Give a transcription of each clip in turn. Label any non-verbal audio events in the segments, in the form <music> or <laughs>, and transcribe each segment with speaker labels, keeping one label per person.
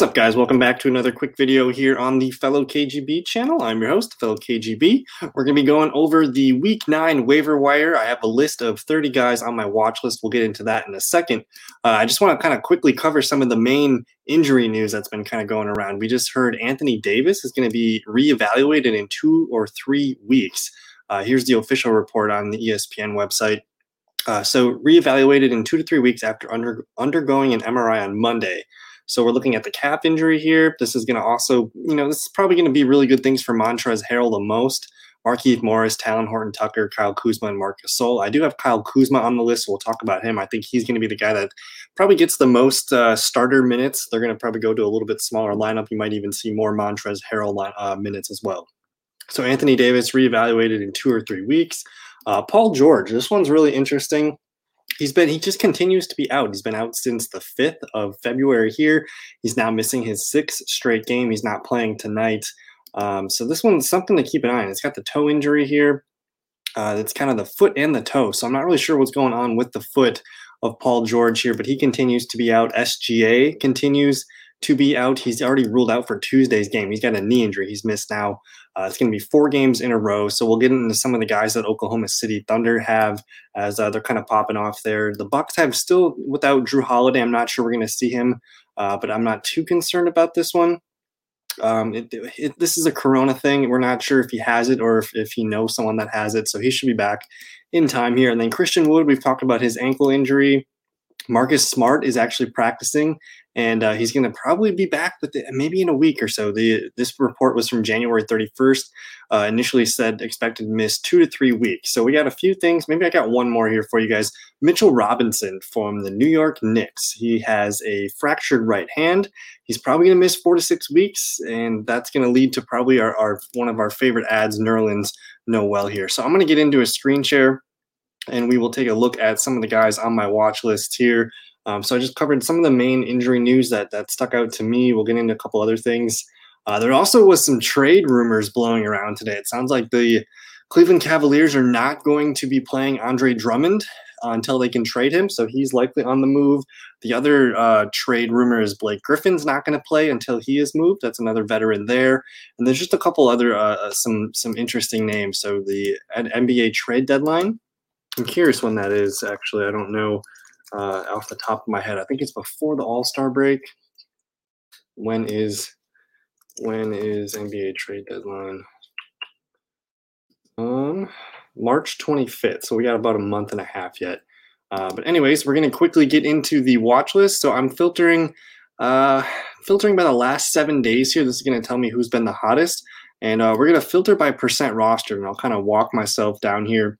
Speaker 1: What's up, guys? Welcome back to another quick video here on the Fellow KGB channel. I'm your host, Fellow KGB. We're going to be going over the Week 9 waiver wire. I have a list of 30 guys on my watch list. We'll get into that in a second. Uh, I just want to kind of quickly cover some of the main injury news that's been kind of going around. We just heard Anthony Davis is going to be reevaluated in two or three weeks. Uh, here's the official report on the ESPN website. Uh, so, reevaluated in two to three weeks after under, undergoing an MRI on Monday. So we're looking at the calf injury here. This is going to also, you know, this is probably going to be really good things for Montrezl Harrell the most. Markieff Morris, Talen Horton Tucker, Kyle Kuzma, and Marcus Gasol. I do have Kyle Kuzma on the list. So we'll talk about him. I think he's going to be the guy that probably gets the most uh, starter minutes. They're going to probably go to a little bit smaller lineup. You might even see more Montrezl Harrell uh, minutes as well. So Anthony Davis reevaluated in two or three weeks. Uh, Paul George, this one's really interesting he's been he just continues to be out. He's been out since the 5th of February here. He's now missing his sixth straight game. He's not playing tonight. Um, so this one's something to keep an eye on. It's got the toe injury here. Uh, it's kind of the foot and the toe. So I'm not really sure what's going on with the foot of Paul George here, but he continues to be out. SGA continues to be out. He's already ruled out for Tuesday's game. He's got a knee injury. He's missed now. Uh, it's going to be four games in a row. So we'll get into some of the guys that Oklahoma City Thunder have as uh, they're kind of popping off there. The Bucks have still without Jrue Holiday. I'm not sure we're going to see him, uh, but I'm not too concerned about this one. Um, it, it, this is a Corona thing. We're not sure if he has it or if, if he knows someone that has it. So he should be back in time here. And then Christian Wood, we've talked about his ankle injury. Marcus Smart is actually practicing, and uh, he's going to probably be back with the, maybe in a week or so. The this report was from January 31st. Uh, initially said expected to miss two to three weeks. So we got a few things. Maybe I got one more here for you guys. Mitchell Robinson from the New York Knicks. He has a fractured right hand. He's probably going to miss four to six weeks, and that's going to lead to probably our, our one of our favorite ads, Nerlens Noel here. So I'm going to get into a screen share and we will take a look at some of the guys on my watch list here. Um, so I just covered some of the main injury news that that stuck out to me. We'll get into a couple other things. Uh, there also was some trade rumors blowing around today. It sounds like the Cleveland Cavaliers are not going to be playing Andre Drummond uh, until they can trade him, so he's likely on the move. The other uh, trade rumor is Blake Griffin's not going to play until he is moved. That's another veteran there, and there's just a couple other uh, uh, some some interesting names. So the NBA trade deadline I'm curious when that is. Actually, I don't know uh, off the top of my head. I think it's before the All Star break. When is when is NBA trade deadline? Um, March 25th. So we got about a month and a half yet. Uh, but anyways, we're gonna quickly get into the watch list. So I'm filtering, uh, filtering by the last seven days here. This is gonna tell me who's been the hottest, and uh, we're gonna filter by percent roster, and I'll kind of walk myself down here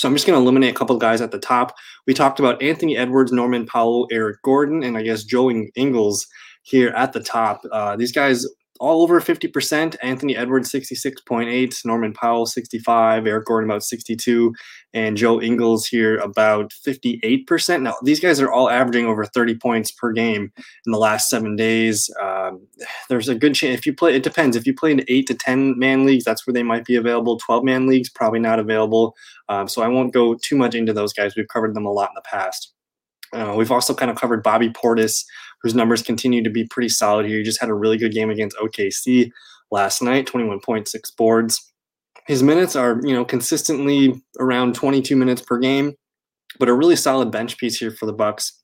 Speaker 1: so I'm just going to eliminate a couple guys at the top. We talked about Anthony Edwards, Norman Powell, Eric Gordon, and I guess Joe Ingles here at the top. Uh, these guys all over 50%. Anthony Edwards, 66.8. Norman Powell, 65. Eric Gordon, about 62. And Joe Ingles here, about 58%. Now, these guys are all averaging over 30 points per game in the last seven days. Um, there's a good chance if you play, it depends. If you play in eight to 10 man leagues, that's where they might be available. 12 man leagues, probably not available. Um, so I won't go too much into those guys. We've covered them a lot in the past. Uh, we've also kind of covered Bobby Portis, whose numbers continue to be pretty solid here. He just had a really good game against OKC last night, 21.6 boards. His minutes are, you know, consistently around 22 minutes per game, but a really solid bench piece here for the Bucks.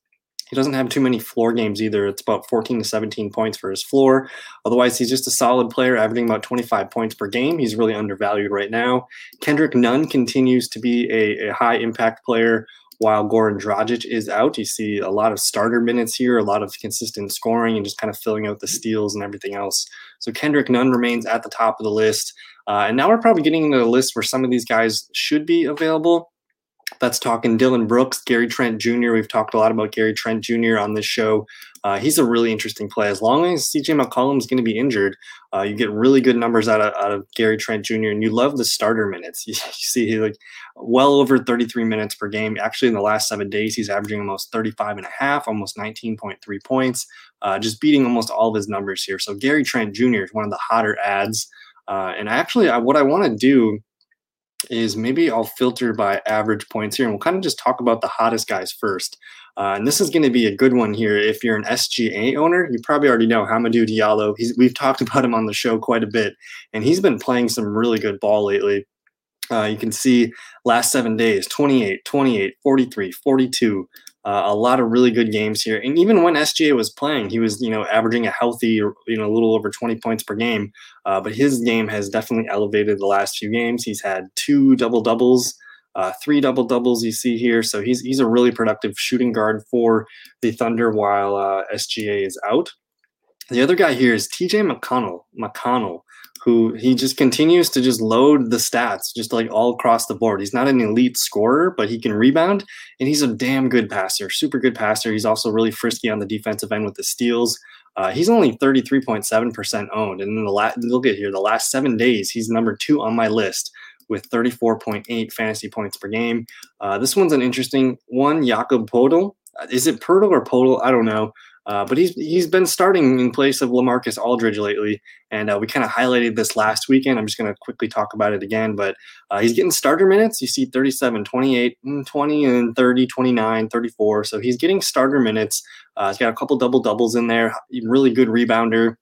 Speaker 1: He doesn't have too many floor games either. It's about 14 to 17 points for his floor. Otherwise, he's just a solid player, averaging about 25 points per game. He's really undervalued right now. Kendrick Nunn continues to be a, a high impact player while Goran Dragic is out. You see a lot of starter minutes here, a lot of consistent scoring, and just kind of filling out the steals and everything else. So Kendrick Nunn remains at the top of the list. Uh, and now we're probably getting into the list where some of these guys should be available. That's talking Dillon Brooks, Gary Trent Jr. We've talked a lot about Gary Trent Jr. on this show. Uh, he's a really interesting play. As long as CJ McCollum is going to be injured, uh, you get really good numbers out of, out of Gary Trent Jr. And you love the starter minutes. You, <laughs> you see, he like well over 33 minutes per game. Actually, in the last seven days, he's averaging almost 35 and a half, almost 19.3 points, uh, just beating almost all of his numbers here. So Gary Trent Jr. is one of the hotter ads. Uh, and actually, I, what I want to do is maybe I'll filter by average points here and we'll kind of just talk about the hottest guys first. Uh, and this is going to be a good one here. If you're an SGA owner, you probably already know Hamidou Diallo. He's, we've talked <laughs> about him on the show quite a bit, and he's been playing some really good ball lately. Uh, you can see last seven days 28, 28, 43, 42. Uh, a lot of really good games here. And even when SGA was playing, he was, you know, averaging a healthy, you know, a little over 20 points per game. Uh, but his game has definitely elevated the last few games. He's had two double doubles, uh, three double doubles you see here. So he's he's a really productive shooting guard for the Thunder while uh, SGA is out. The other guy here is TJ McConnell. McConnell who he just continues to just load the stats just like all across the board. He's not an elite scorer, but he can rebound and he's a damn good passer, super good passer. He's also really frisky on the defensive end with the steals. Uh, he's only 33.7% owned. And in the last, look at here, the last seven days, he's number two on my list with 34.8 fantasy points per game. Uh, this one's an interesting one. Jakob Poeltl. Is it Pirtle or Podol? I don't know. Uh, but he's he's been starting in place of Lamarcus Aldridge lately, and uh, we kind of highlighted this last weekend. I'm just going to quickly talk about it again, but uh, he's getting starter minutes. You see 37, 28, mm, 20, and 30, 29, 34. So he's getting starter minutes. Uh, he's got a couple double doubles in there. Really good rebounder.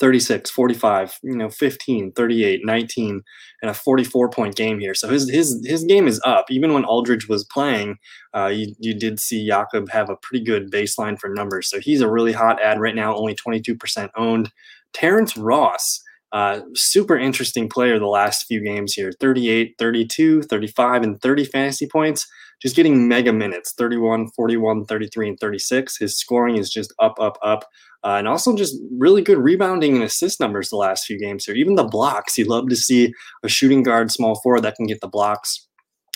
Speaker 1: 36, 45, you know, 15, 38, 19, and a 44 point game here. So his his his game is up. Even when Aldridge was playing, uh, you, you did see Jakob have a pretty good baseline for numbers. So he's a really hot ad right now, only 22% owned. Terrence Ross, uh, super interesting player the last few games here 38, 32, 35, and 30 fantasy points. Just getting mega minutes 31, 41, 33, and 36. His scoring is just up, up, up. Uh, and also just really good rebounding and assist numbers the last few games here. Even the blocks, you love to see a shooting guard, small forward that can get the blocks.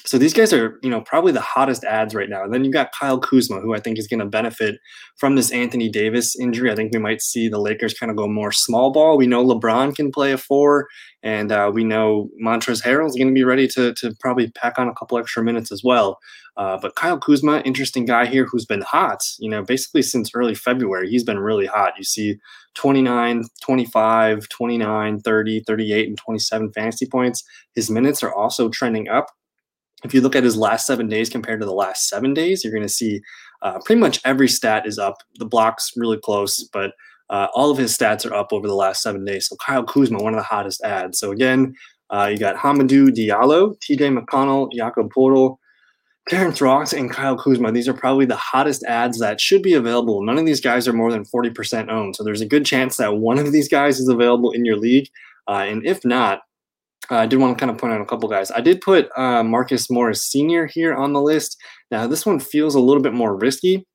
Speaker 1: So these guys are, you know, probably the hottest ads right now. And then you've got Kyle Kuzma, who I think is going to benefit from this Anthony Davis injury. I think we might see the Lakers kind of go more small ball. We know LeBron can play a four, and uh, we know Montrezl Harrell is going to be ready to to probably pack on a couple extra minutes as well. Uh, but Kyle Kuzma, interesting guy here who's been hot, you know, basically since early February. He's been really hot. You see 29, 25, 29, 30, 38, and 27 fantasy points. His minutes are also trending up if you look at his last seven days compared to the last seven days, you're going to see uh, pretty much every stat is up. The block's really close, but uh, all of his stats are up over the last seven days. So Kyle Kuzma, one of the hottest ads. So again, uh, you got Hamidou Diallo, TJ McConnell, Jakob Poeltl, Terrence Ross, and Kyle Kuzma. These are probably the hottest ads that should be available. None of these guys are more than 40% owned. So there's a good chance that one of these guys is available in your league. Uh, and if not, uh, I did want to kind of point out a couple guys. I did put uh, Marcus Morris Sr. here on the list. Now, this one feels a little bit more risky,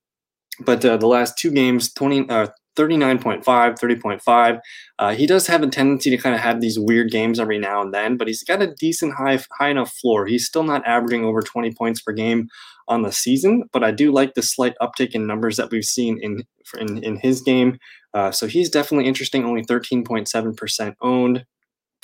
Speaker 1: but uh, the last two games, 20, uh, 39.5, 30.5. Uh, he does have a tendency to kind of have these weird games every now and then, but he's got a decent high, high enough floor. He's still not averaging over 20 points per game on the season, but I do like the slight uptick in numbers that we've seen in in, in his game. Uh, so he's definitely interesting, only 13.7% owned.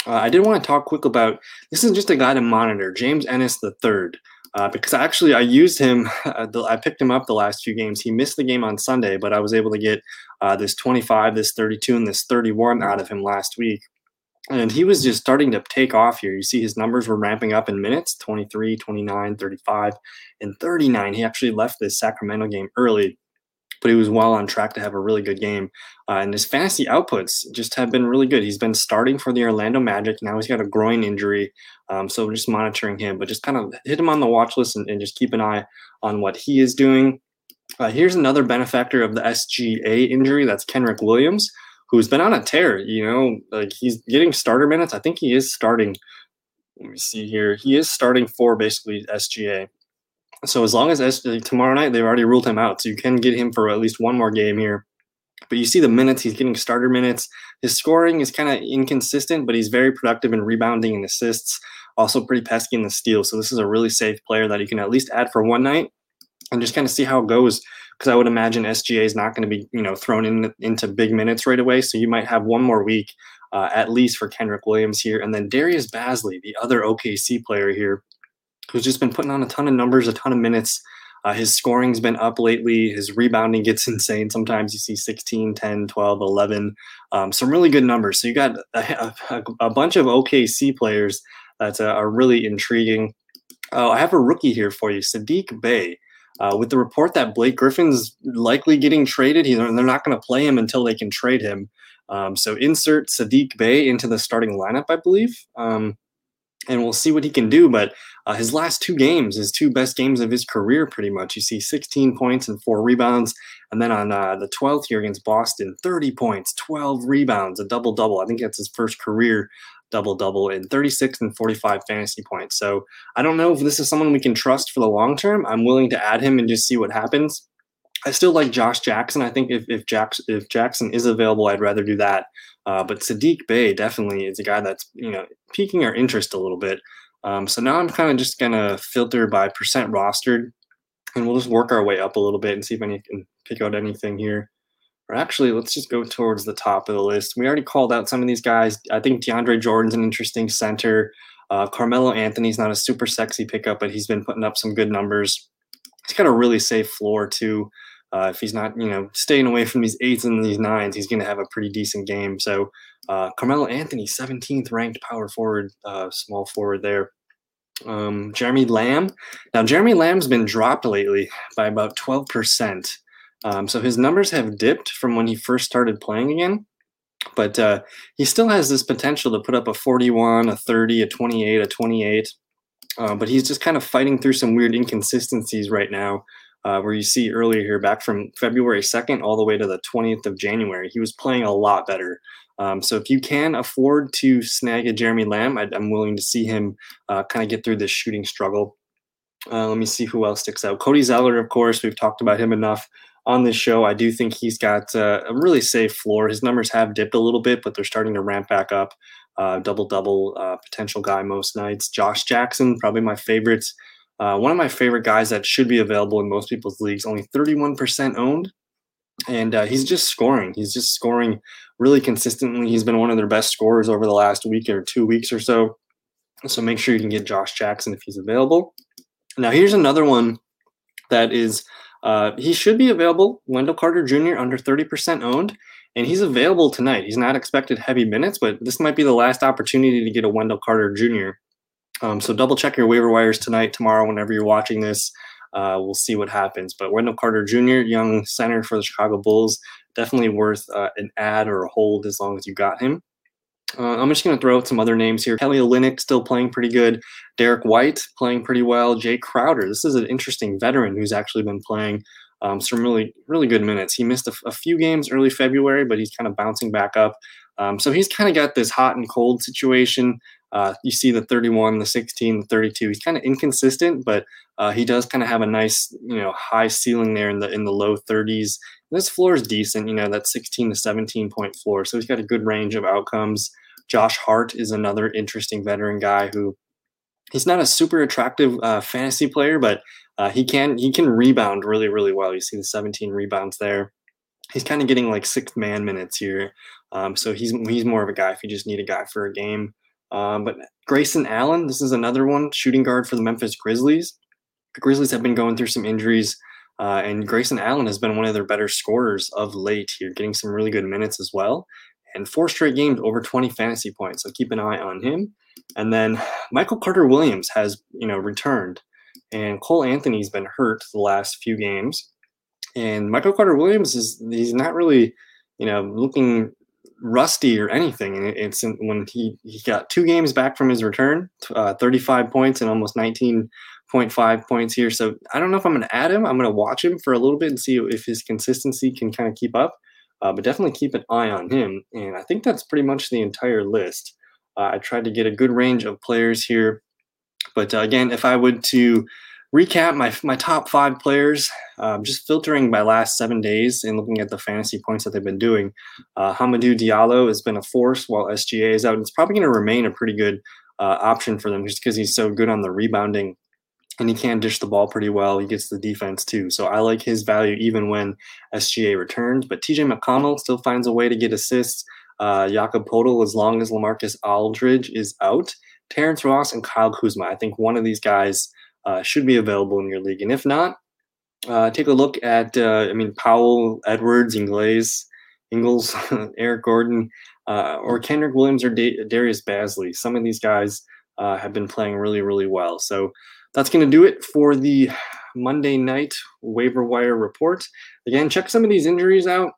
Speaker 1: Uh, I did want to talk quick about this is just a guy to monitor, James Ennis the third, uh, because actually I used him. <laughs> Uh, the, I picked him up the last few games. He missed the game on Sunday, but I was able to get uh, this 25, this 32, and this 31 out of him last week. And he was just starting to take off here. You see his numbers were ramping up in minutes 23, 29, 35, and 39. He actually left this Sacramento game early but he was well on track to have a really good game. Uh, and his fantasy outputs just have been really good. He's been starting for the Orlando Magic. Now he's got a groin injury. Um, so just monitoring him, but just kind of hit him on the watch list and, and just keep an eye on what he is doing. Uh, here's another benefactor of the SGA injury. That's Kenrich Williams, who's been on a tear. You know, like he's getting starter minutes. I think he is starting. Let me see here. He is starting for basically SGA. So as long as tomorrow night they've already ruled him out, so you can get him for at least one more game here. But you see the minutes he's getting starter minutes. His scoring is kind of inconsistent, but he's very productive in rebounding and assists. Also pretty pesky in the steal. So this is a really safe player that you can at least add for one night and just kind of see how it goes. Because I would imagine SGA is not going to be you know thrown in into big minutes right away. So you might have one more week uh, at least for Kenrich Williams here, and then Darius Bazley, the other OKC player here who's just been putting on a ton of numbers, a ton of minutes. Uh, his scoring's been up lately. His rebounding gets <laughs> insane. Sometimes you see 16, 10, 12, 11. Um, some really good numbers. So you got a, a, a bunch of OKC players that uh, are really intriguing. Uh, I have a rookie here for you, Saddiq Bey. Uh, with the report that Blake Griffin's likely getting traded, they're not going to play him until they can trade him. Um, so insert Saddiq Bey into the starting lineup, I believe. Um, and we'll see what he can do. But uh, his last two games, his two best games of his career, pretty much. You see 16 points and four rebounds. And then on uh, the 12th year against Boston, 30 points, 12 rebounds, a double double. I think that's his first career double double in 36 and 45 fantasy points. So I don't know if this is someone we can trust for the long term. I'm willing to add him and just see what happens. I still like Josh Jackson. I think if if, Jackson, if Jackson is available, I'd rather do that. Uh, but Saddiq Bey definitely is a guy that's you know piquing our interest a little bit. Um, so now I'm kind of just gonna filter by percent rostered, and we'll just work our way up a little bit and see if I can pick out anything here. Or actually, let's just go towards the top of the list. We already called out some of these guys. I think DeAndre Jordan's an interesting center. Uh, Carmelo Anthony's not a super sexy pickup, but he's been putting up some good numbers. He's got a really safe floor too. Uh, if he's not, you know, staying away from these eights and these nines, he's going to have a pretty decent game. So, uh, Carmelo Anthony, 17th ranked power forward, uh, small forward there. Um, Jeremy Lamb. Now, Jeremy Lamb's been dropped lately by about 12%. Um, so his numbers have dipped from when he first started playing again. But uh, he still has this potential to put up a 41, a 30, a 28, a 28. Uh, but he's just kind of fighting through some weird inconsistencies right now uh, where you see earlier here, back from February 2nd all the way to the 20th of January, he was playing a lot better. Um, so if you can afford to snag a Jeremy Lamb, I, am willing to see him uh, kind of get through this shooting struggle. Uh, let me see who else sticks out. Cody Zeller, of course, we've talked about him enough on this show. I do think he's got uh, a really safe floor. His numbers have dipped a little bit, but they're starting to ramp back up. Uh, double double uh, potential guy most nights. Josh Jackson, probably my favorite uh, one of my favorite guys that should be available in most people's leagues, only 31% owned. And uh, he's just scoring. He's just scoring really consistently. He's been one of their best scorers over the last week or two weeks or so. So make sure you can get Josh Jackson if he's available. Now, here's another one that is, uh, he should be available. Wendell Carter Jr., under 30% owned, and he's available tonight. He's not expected heavy minutes, but this might be the last opportunity to get a Wendell Carter Jr. Um, so double check your waiver wires tonight, tomorrow, whenever you're watching this. Uh, we'll see what happens. But Wendell Carter Jr., young center for the Chicago Bulls, definitely worth uh, an add or a hold as long as you got him. Uh, I'm just going to throw out some other names here. Kelly Olynyk still playing pretty good. Derrick White playing pretty well. Jae Crowder. This is an interesting veteran who's actually been playing um, some really, really good minutes. He missed a, a, few games early February, but he's kind of bouncing back up. Um, so he's kind of got this hot and cold situation. Uh, you see the 31, the 16, the 32. He's kind of inconsistent, but uh, he does kind of have a nice, you know, high ceiling there in the in the low 30s. This floor is decent, you know, that 16 to 17 point floor. So he's got a good range of outcomes. Josh Hart is another interesting veteran guy who he's not a super attractive uh, fantasy player, but uh, he can he can rebound really really well. You see the 17 rebounds there. He's kind of getting like sixth man minutes here, um, so he's he's more of a guy if you just need a guy for a game. Um, but Grayson Allen, this is another one, shooting guard for the Memphis Grizzlies. The Grizzlies have been going through some injuries, uh, and Grayson Allen has been one of their better scorers of late here, getting some really good minutes as well. And four straight games over 20 fantasy points, so keep an eye on him. And then Michael Carter Williams has, you know, returned, and Cole Anthony's been hurt the last few games. And Michael Carter Williams is he's not really, you know, looking rusty or anything. And it's when he, he got two games back from his return, uh, 35 points and almost 19.5 points here. So I don't know if I'm going to add him. I'm going to watch him for a little bit and see if his consistency can kind of keep up. Uh, but definitely keep an eye on him. And I think that's pretty much the entire list. Uh, I tried to get a good range of players here. But uh, again, if I would to recap my my top five players, um, just filtering by last seven days and looking at the fantasy points that they've been doing. Uh, Hamidou Diallo has been a force while SGA is out. It's probably going to remain a pretty good uh, option for them just because he's so good on the rebounding and he can dish the ball pretty well. He gets the defense too. So I like his value even when SGA returns. But TJ McConnell still finds a way to get assists. Uh, Jakob Poeltl, as long as Lamarcus Aldridge is out. Terrence Ross and Kyle Kuzma. I think one of these guys uh, should be available in your league. And if not, uh, take a look at, uh, I mean, Powell, Edwards, Ingles, Ingles, <laughs> Eric Gordon, uh, or Kenrich Williams or da- Darius Bazley. Some of these guys uh, have been playing really, really well. So that's going to do it for the Monday night waiver wire report. Again, check some of these injuries out.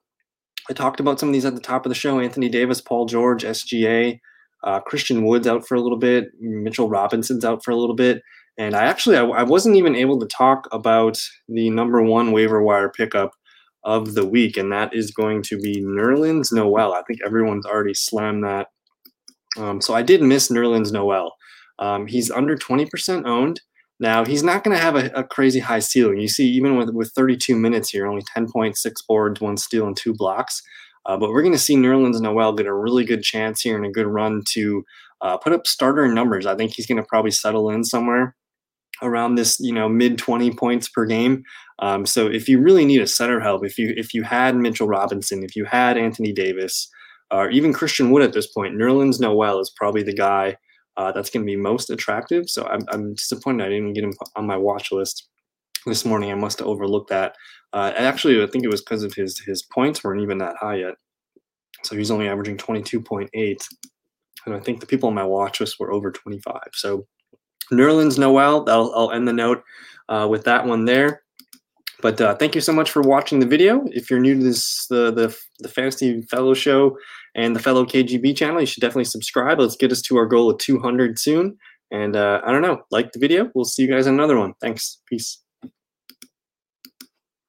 Speaker 1: I talked about some of these at the top of the show Anthony Davis, Paul George, SGA. Uh, Christian Wood's out for a little bit. Mitchell Robinson's out for a little bit. And I actually I, I, wasn't even able to talk about the number one waiver wire pickup of the week, and that is going to be Nerlens Noel. I think everyone's already slammed that. Um, so I did miss Nerlens Noel. Um, he's under 20% owned. Now he's not going to have a, a, crazy high ceiling. You see, even with with 32 minutes here, only 10.6 boards, one steal, and two blocks. Uh, but we're going to see Nerlens Noel get a really good chance here and a good run to uh, put up starter numbers. I think he's going to probably settle in somewhere around this, you know, mid 20 points per game. Um, so if you really need a center help, if you if you had Mitchell Robinson, if you had Anthony Davis, or even Christian Wood at this point, Nerlens Noel is probably the guy uh, that's going to be most attractive. So I'm, I'm disappointed I didn't get him on my watch list this morning. I must have overlooked that. Uh, and actually, I think it was because of his his points weren't even that high yet. So he's only averaging 22.8. And I think the people on my watch list were over 25. So Nerlens Noel, that'll, I'll end the note uh, with that one there. But uh, thank you so much for watching the video. If you're new to this, the, the, the Fantasy Fellow Show and the Fellow KGB channel, you should definitely subscribe. Let's get us to our goal of 200 soon. And uh, I don't know, like the video. We'll see you guys in another one. Thanks. Peace.